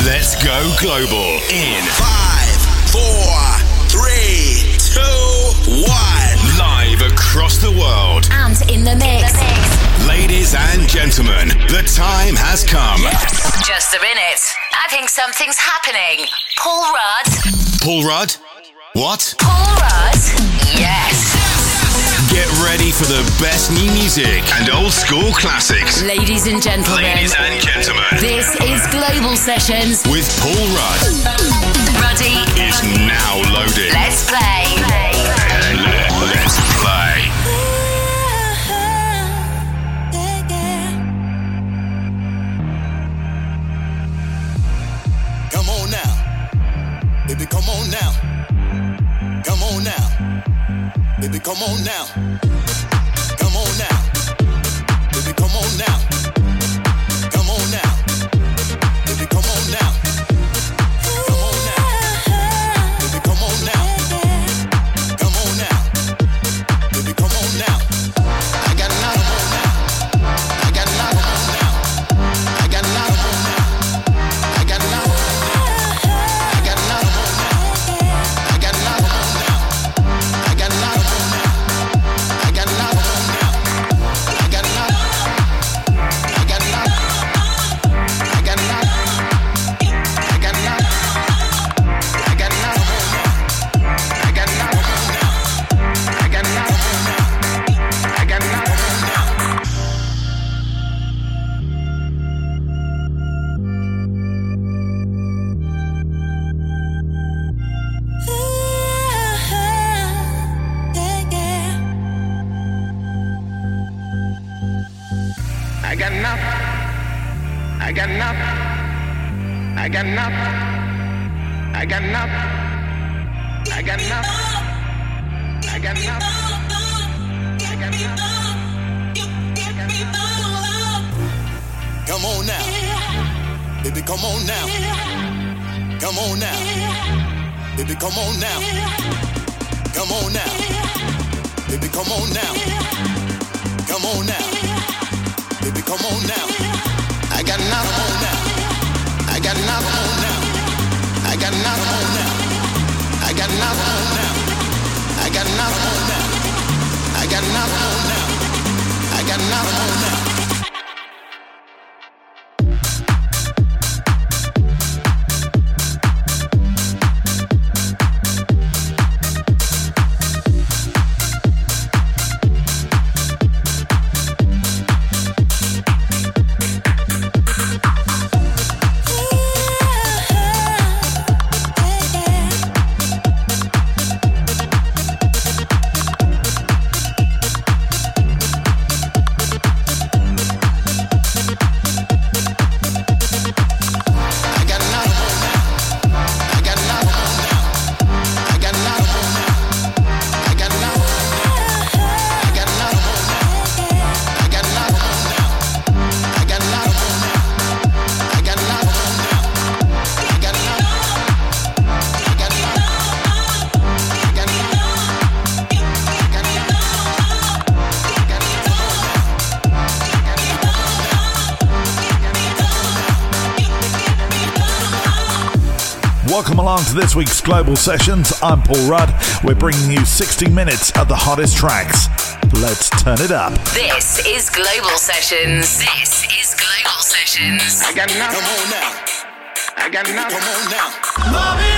Let's go global in five, four, three, two, one. Live across the world. And in the mix. Ladies and gentlemen, the time has come. Just a minute. I think something's happening. Paul Rudd. Paul Rudd? What? Paul Rudd? Yes. Get ready for the best new music and old school classics. Ladies and gentlemen. Ladies and gentlemen. This is Global Sessions with Paul Rudd. Ruddy is now loaded. Let's play. Let's play. Come on now. Baby, come on come on now. I got nothing. I got nothing. I got nothing. I got nothing. I got nothing. I got nothing. Come on now. Baby, come on now. Come on now. Baby, come on now. Come on now. Baby, come on now. Come on now. Baby, come on now. I got nothing on now. I got nothing now. I got nothing now. I got now. I got now. I got now. Welcome along to this week's Global Sessions. I'm Paul Rudd. We're bringing you 60 minutes of the hottest tracks. Let's turn it up. This is Global Sessions. This is Global Sessions. I got nothing. Come on now. I got nothing. Come on now. Mom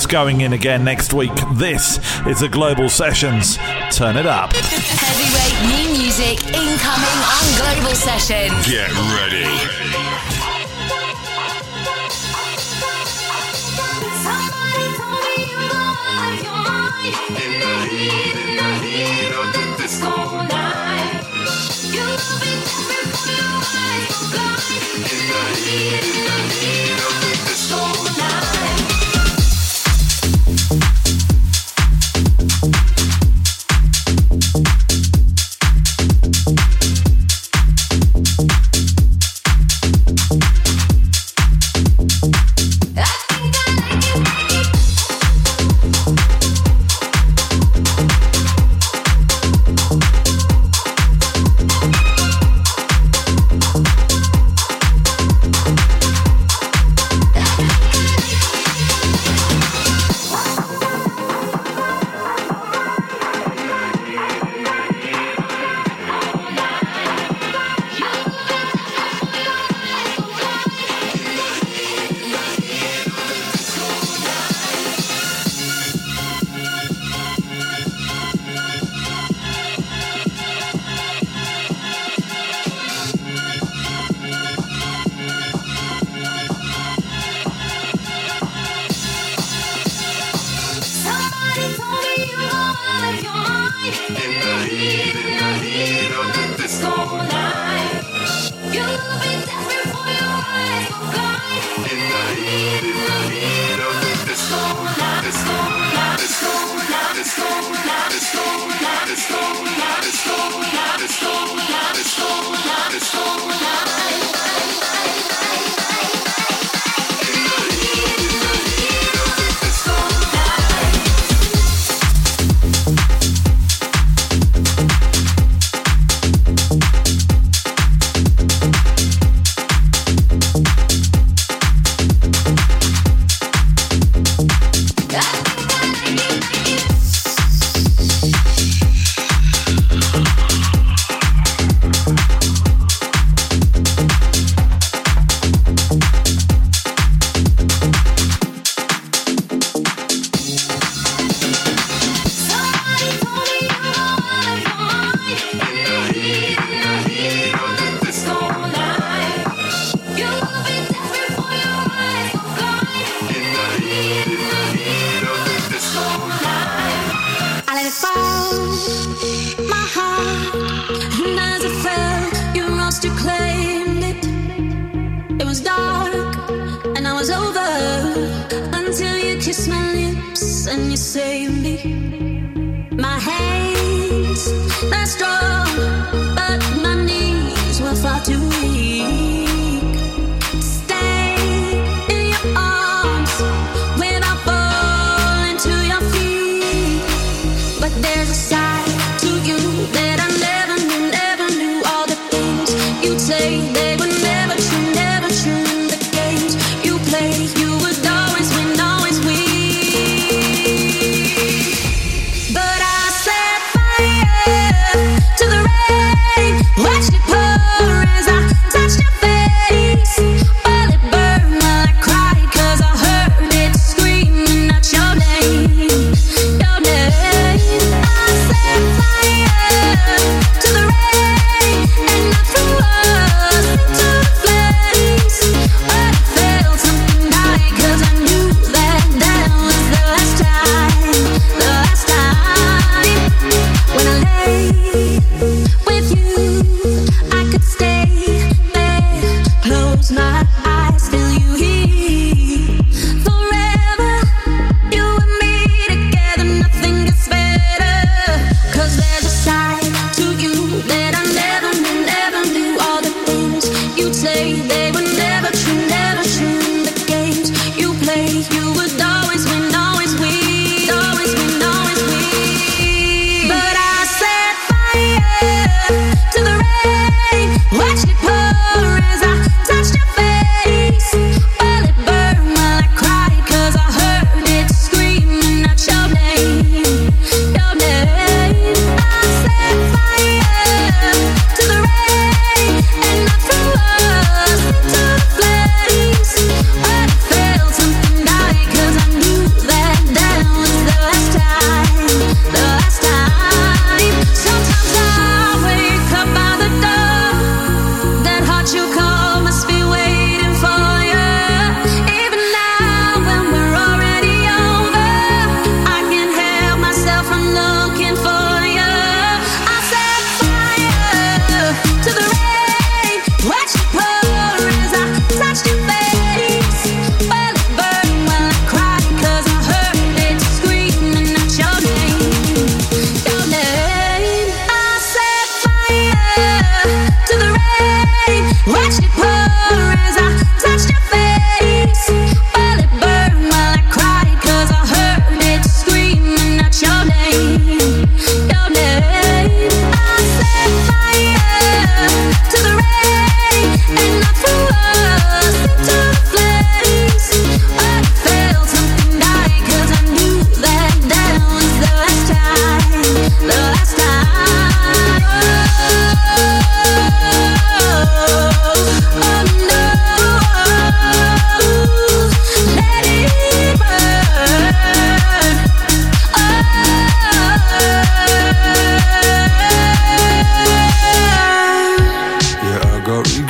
that's going in again next week. This is the Global Sessions. Turn it up. Heavyweight new music incoming on Global Sessions. Get ready. Yeah. and you save me. My hands, they're strong, but my knees were far too weak.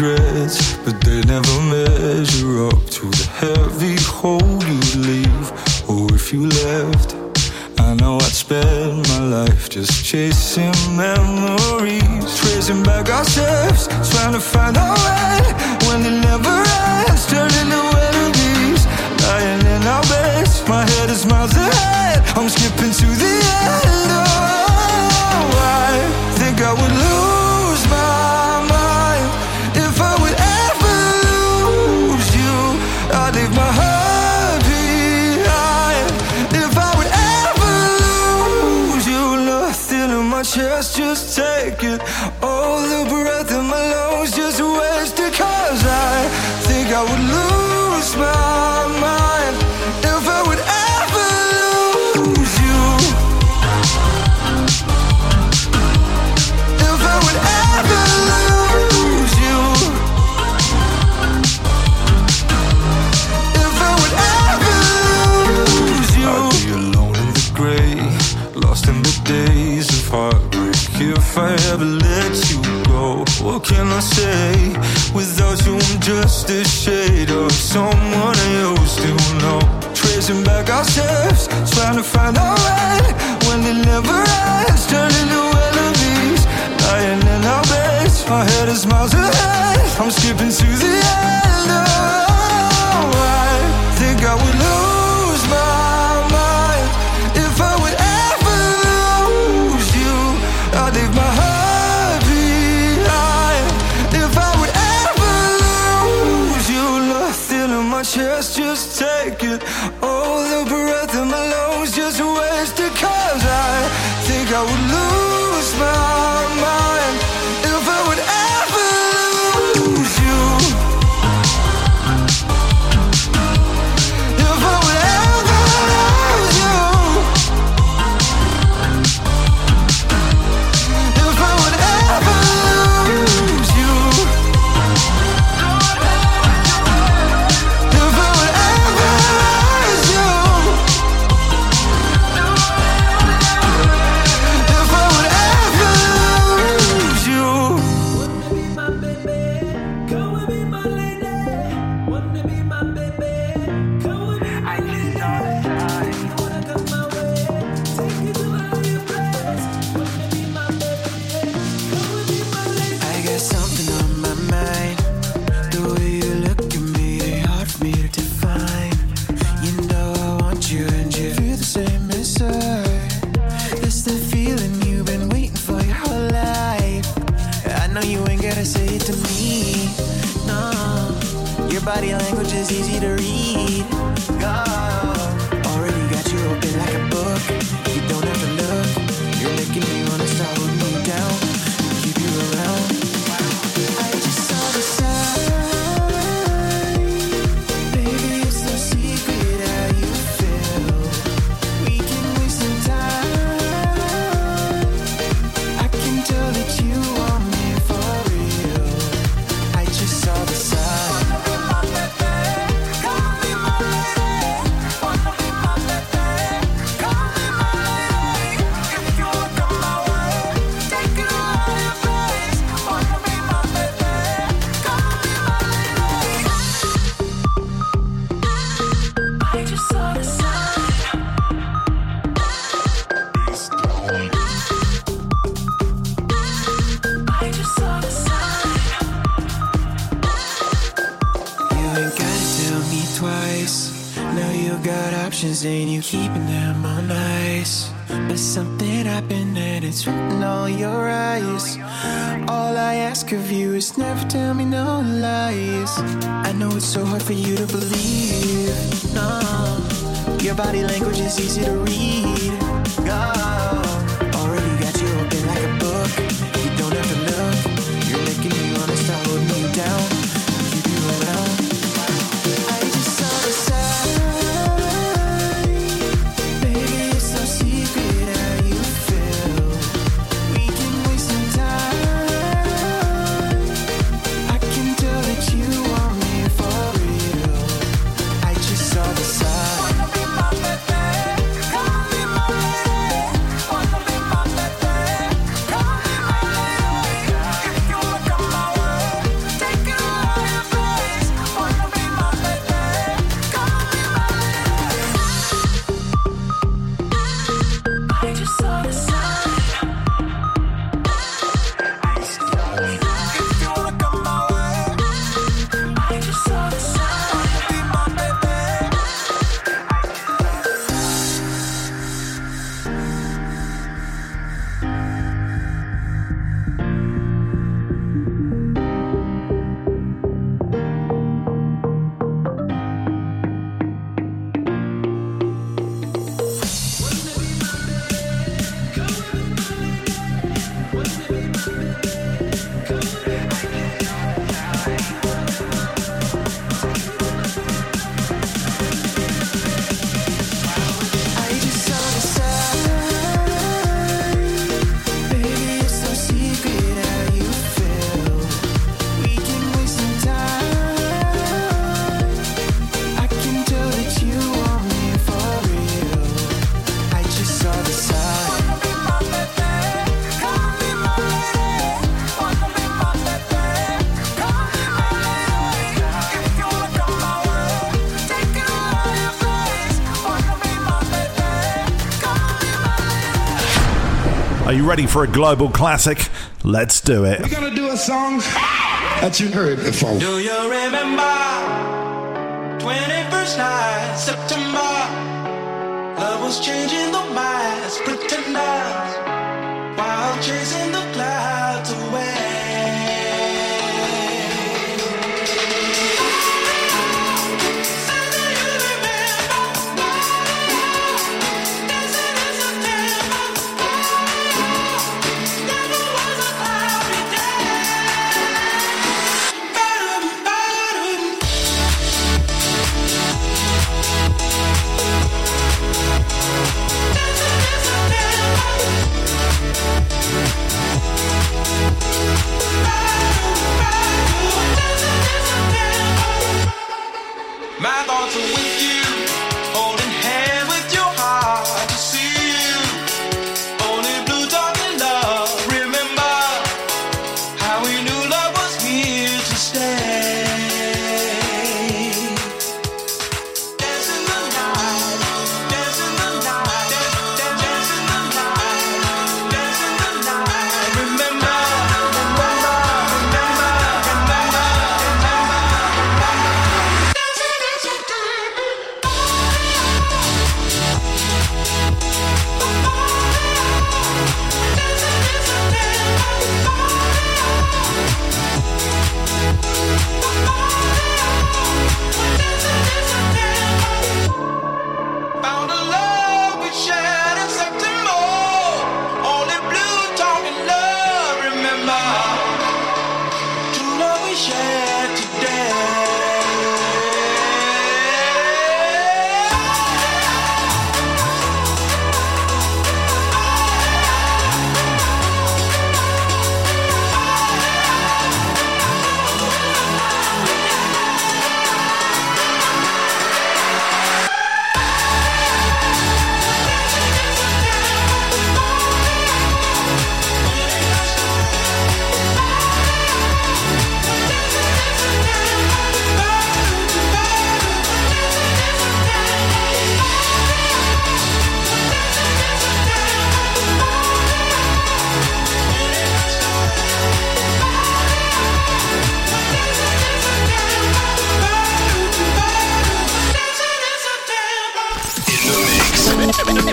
regrets, but they never measure up to the heavy hole you leave. Or if you left, I know I'd spend my life just chasing memories, tracing back our steps, trying to find our way when it never ends, turning to enemies, lying in our beds. My head is miles ahead, I'm skipping to the end. Oh, I think I would lose my. just take can I say? Without you, I'm just a shade of someone I used to know. Tracing back our steps, trying to find our way. When it never ends, turning to enemies. Lying in our beds, my head is miles ahead. I'm skipping to the end. Oh, I think I would lose. just take it. All the breath in my lungs just wasted. Cause I think I would lose. body language is easy to read. it's written on your eyes. All I ask of you is never tell me no lies. I know it's so hard for you to believe. No, your body language is easy to read. God. ready for a global classic? Let's do it. We're going to do a song that you heard before. Do you remember 21st night, September? Love was changing the minds, pretenders, while chasing the clouds.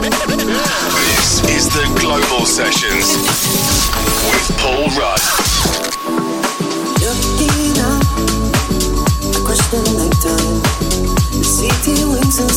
This is the Global Sessions with Paul Rudd. Looking up, city wings and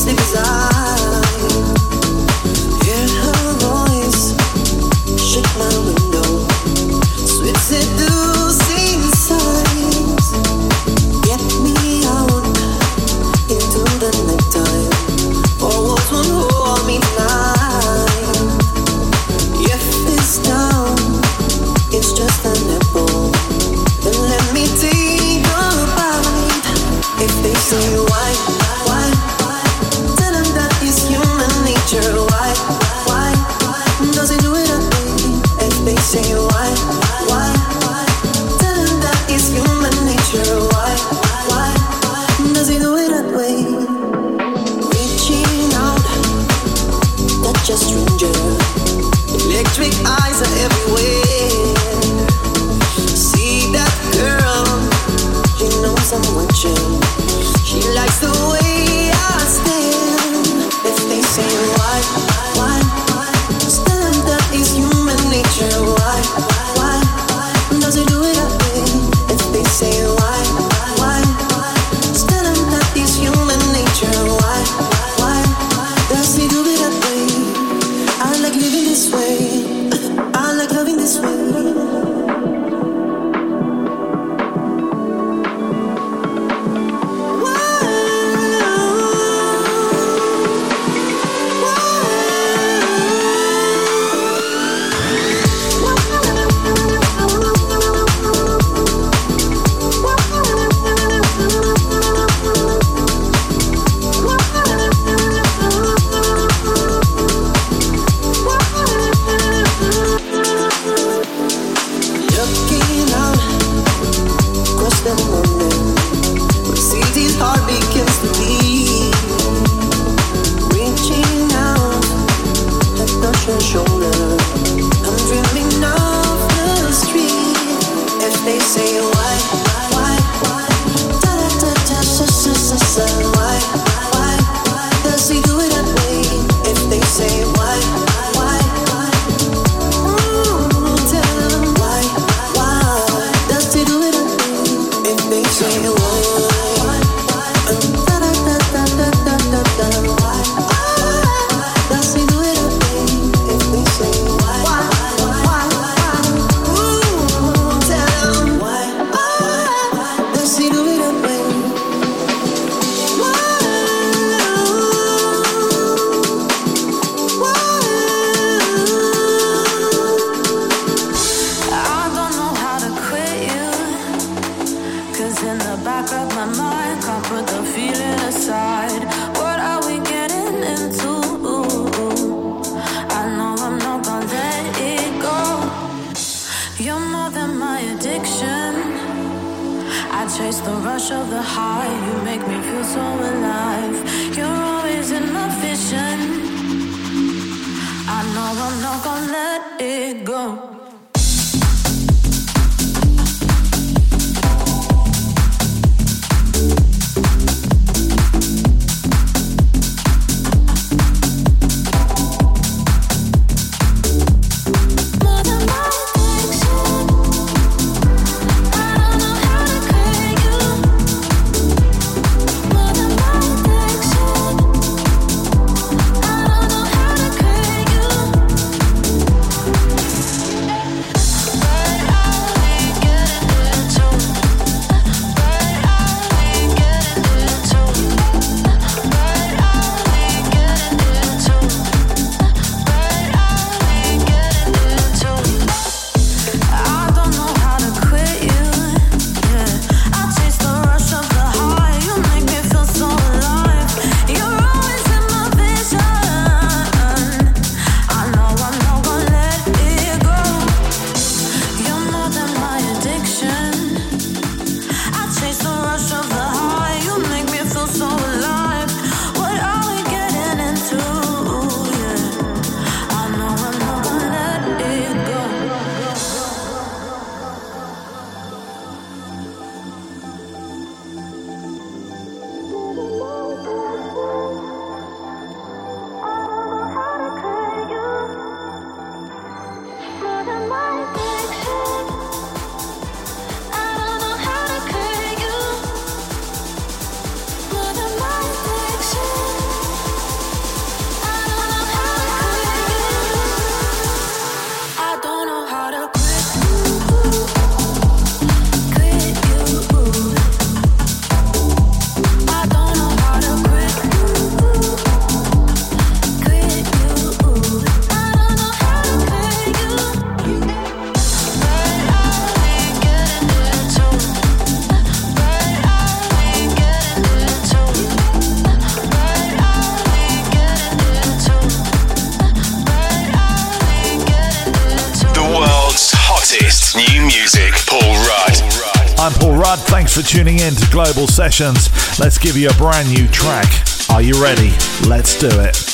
for tuning in to Global Sessions. Let's give you a brand new track. Are you ready? Let's do it.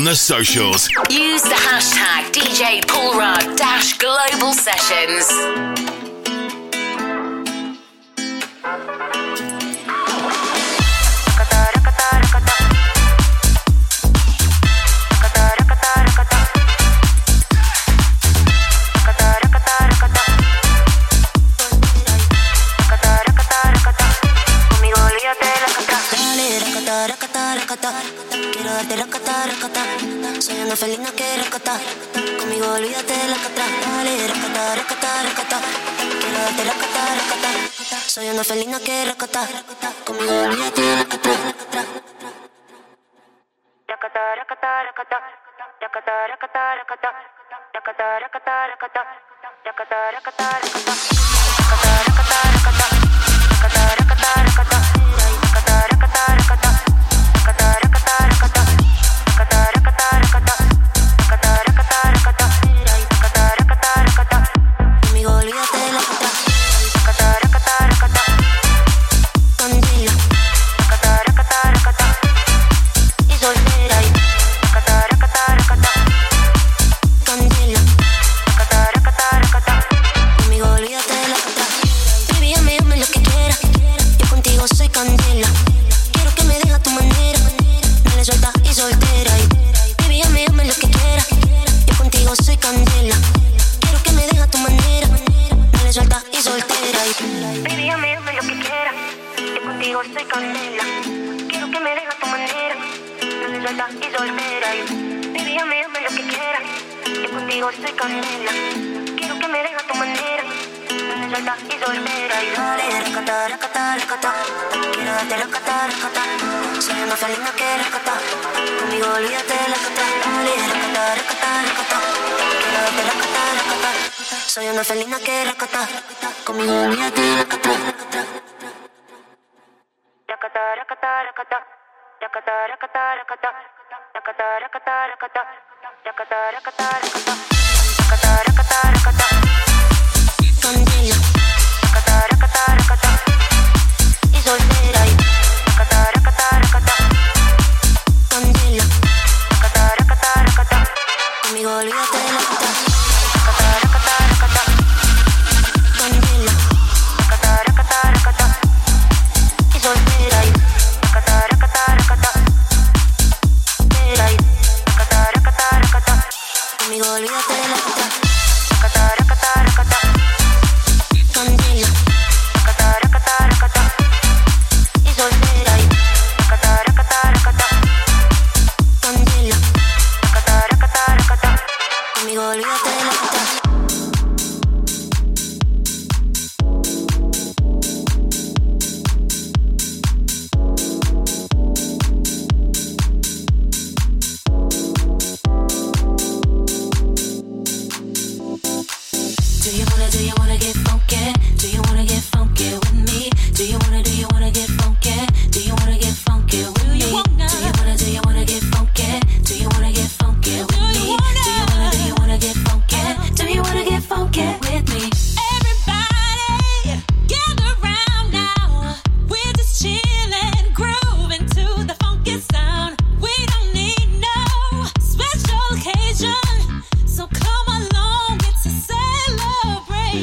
on the socials. Use the hashtag DJ Paul Rudd Global Sessions. rakata, rakata, rakata. Soy una felina que racata. Conmigo olvídate racata. Racata, racata, racata. Racata, racata, racata. Racata, racata, racata. Racata, racata, racata. Racata, racata, racata. Candela. Y soltera y. Candela. Conmigo olvídate racata.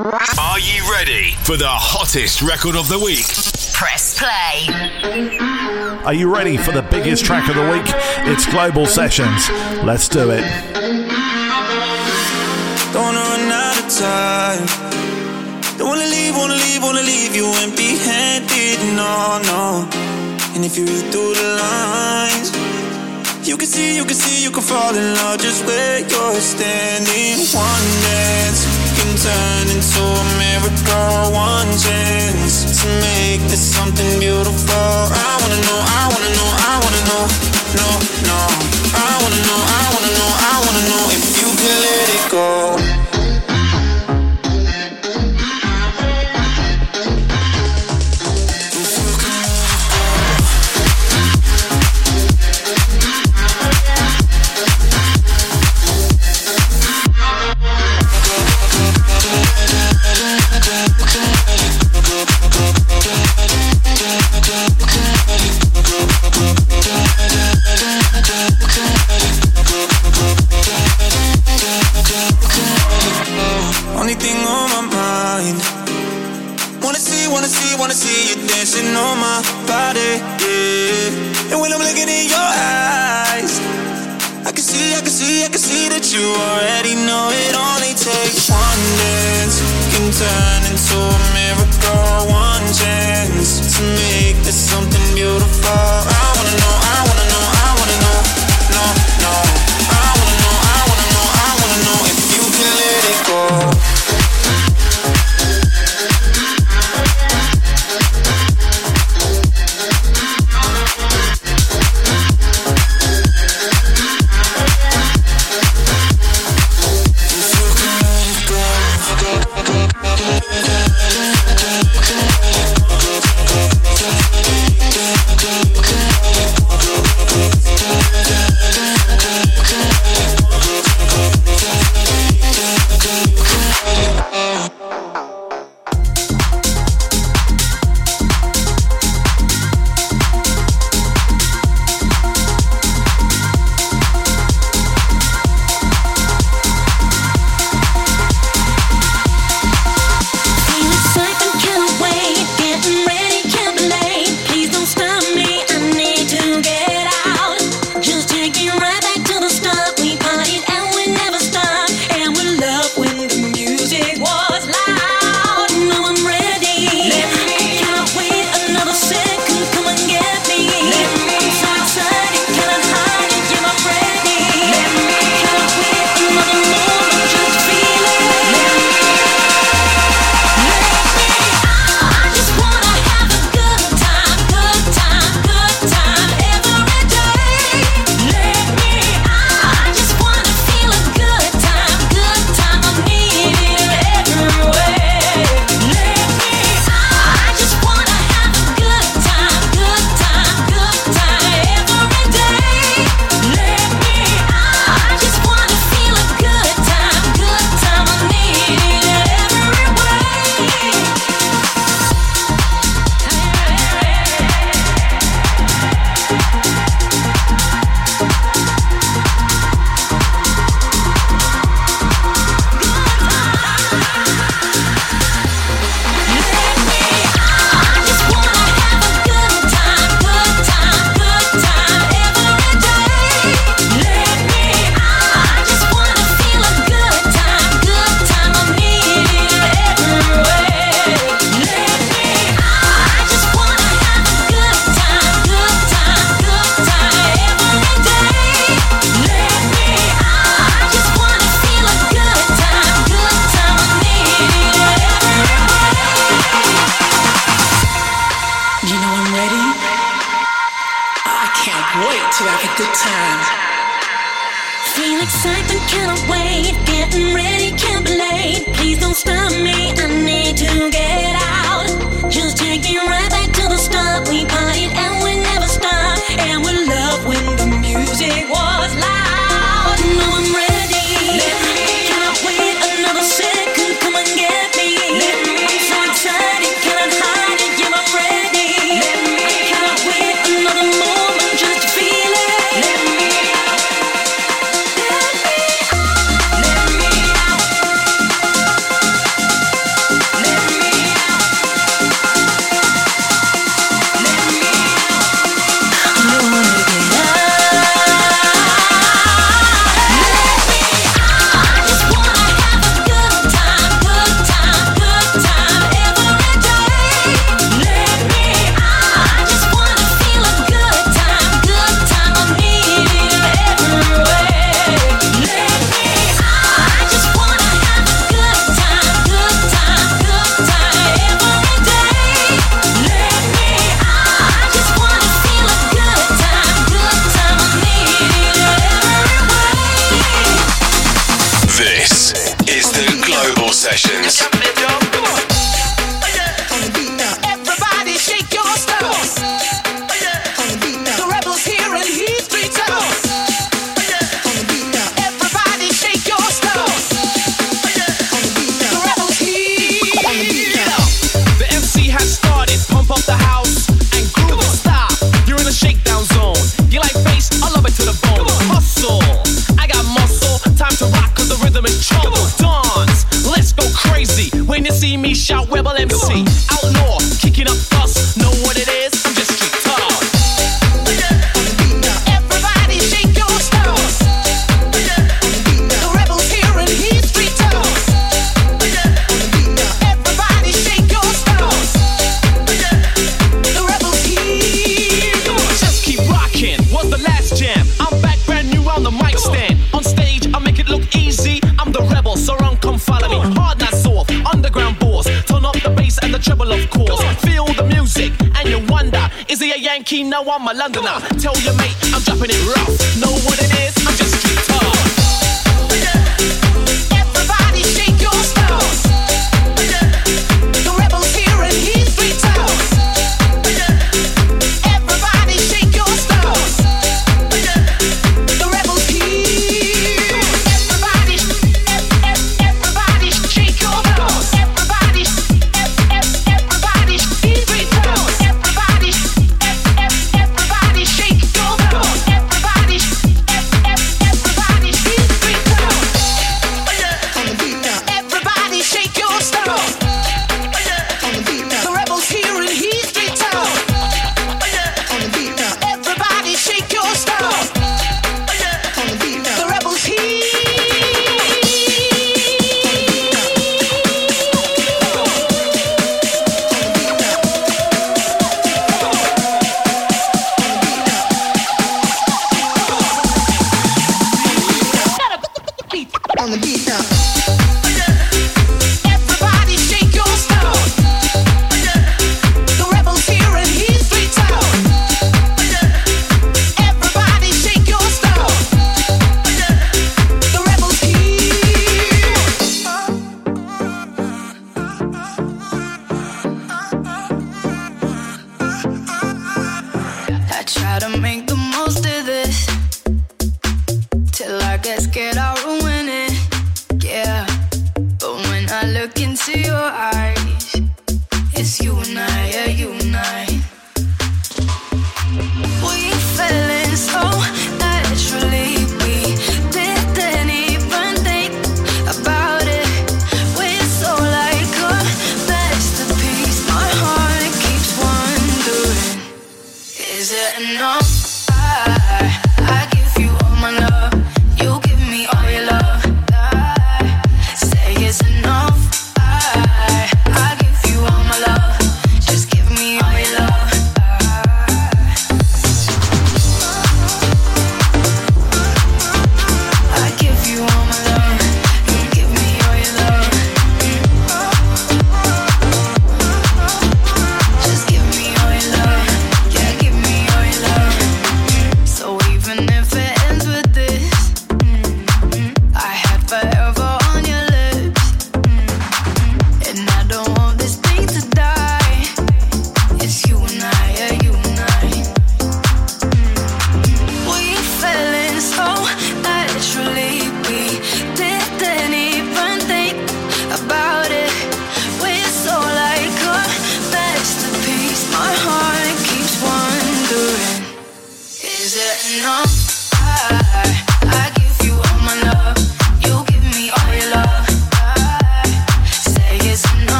Are you ready for the hottest record of the week? Press play. Are you ready for the biggest track of the week? It's Global Sessions. Let's do it. Don't wanna run out of time. Don't wanna leave, wanna leave, wanna leave you empty handed. No, no. And if you read through the lines, you can see, you can see, you can fall in love just where you're standing. One dance can turn into a miracle. One chance to make this something beautiful. I wanna know, I wanna know, I wanna know. No, no. I wanna know, I wanna know, I wanna know if you can let it go. You already know it only takes one dance can turn into a miracle. One chance to make this something beautiful.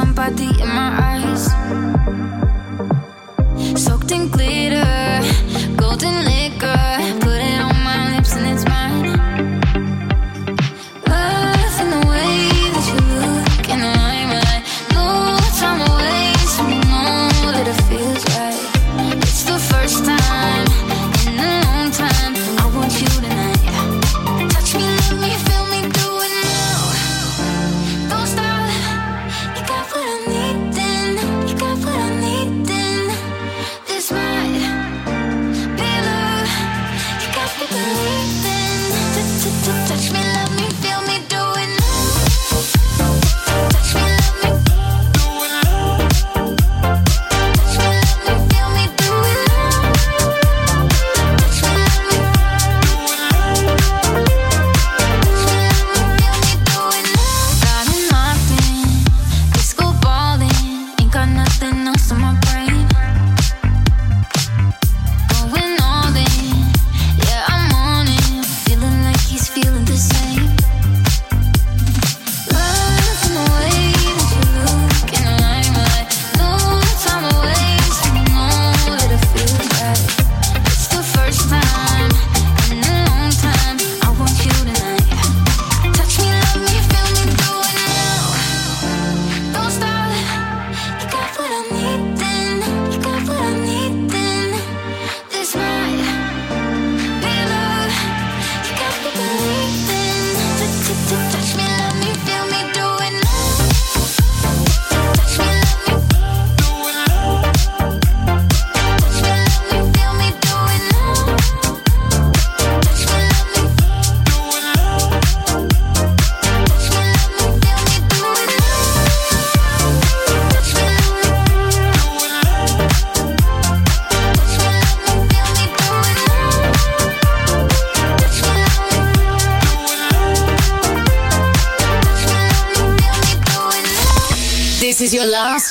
somebody in my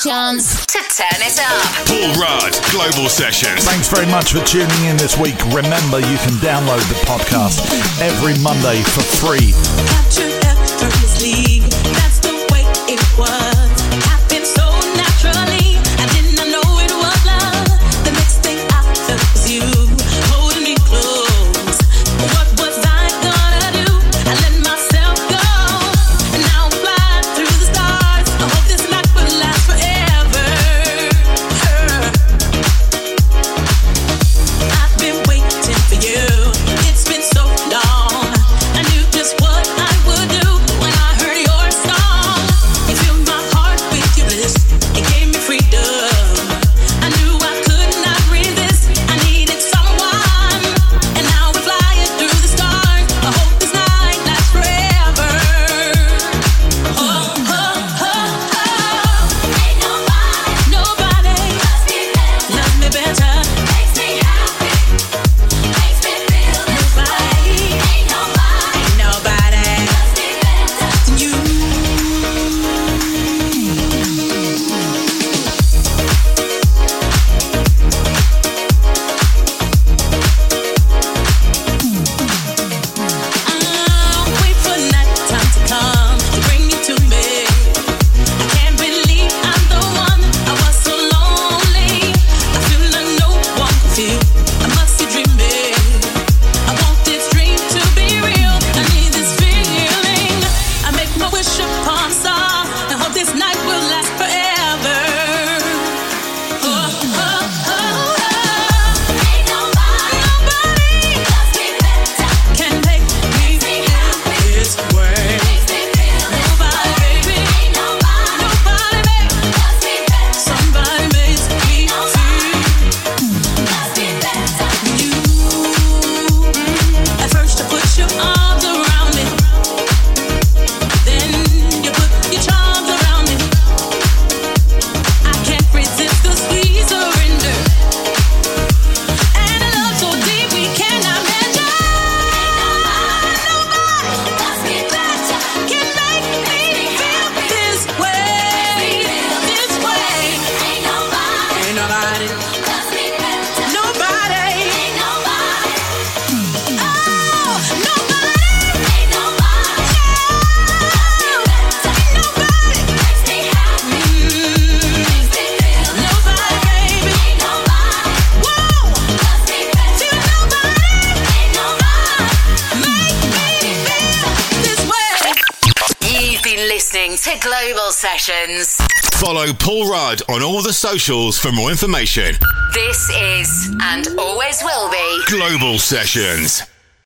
chance to turn it up. Paul Rudd, Global Sessions. Thanks very much for tuning in this week. Remember, you can download the podcast every Monday for free. On all the socials for more information. This is, and always will be, Global Sessions.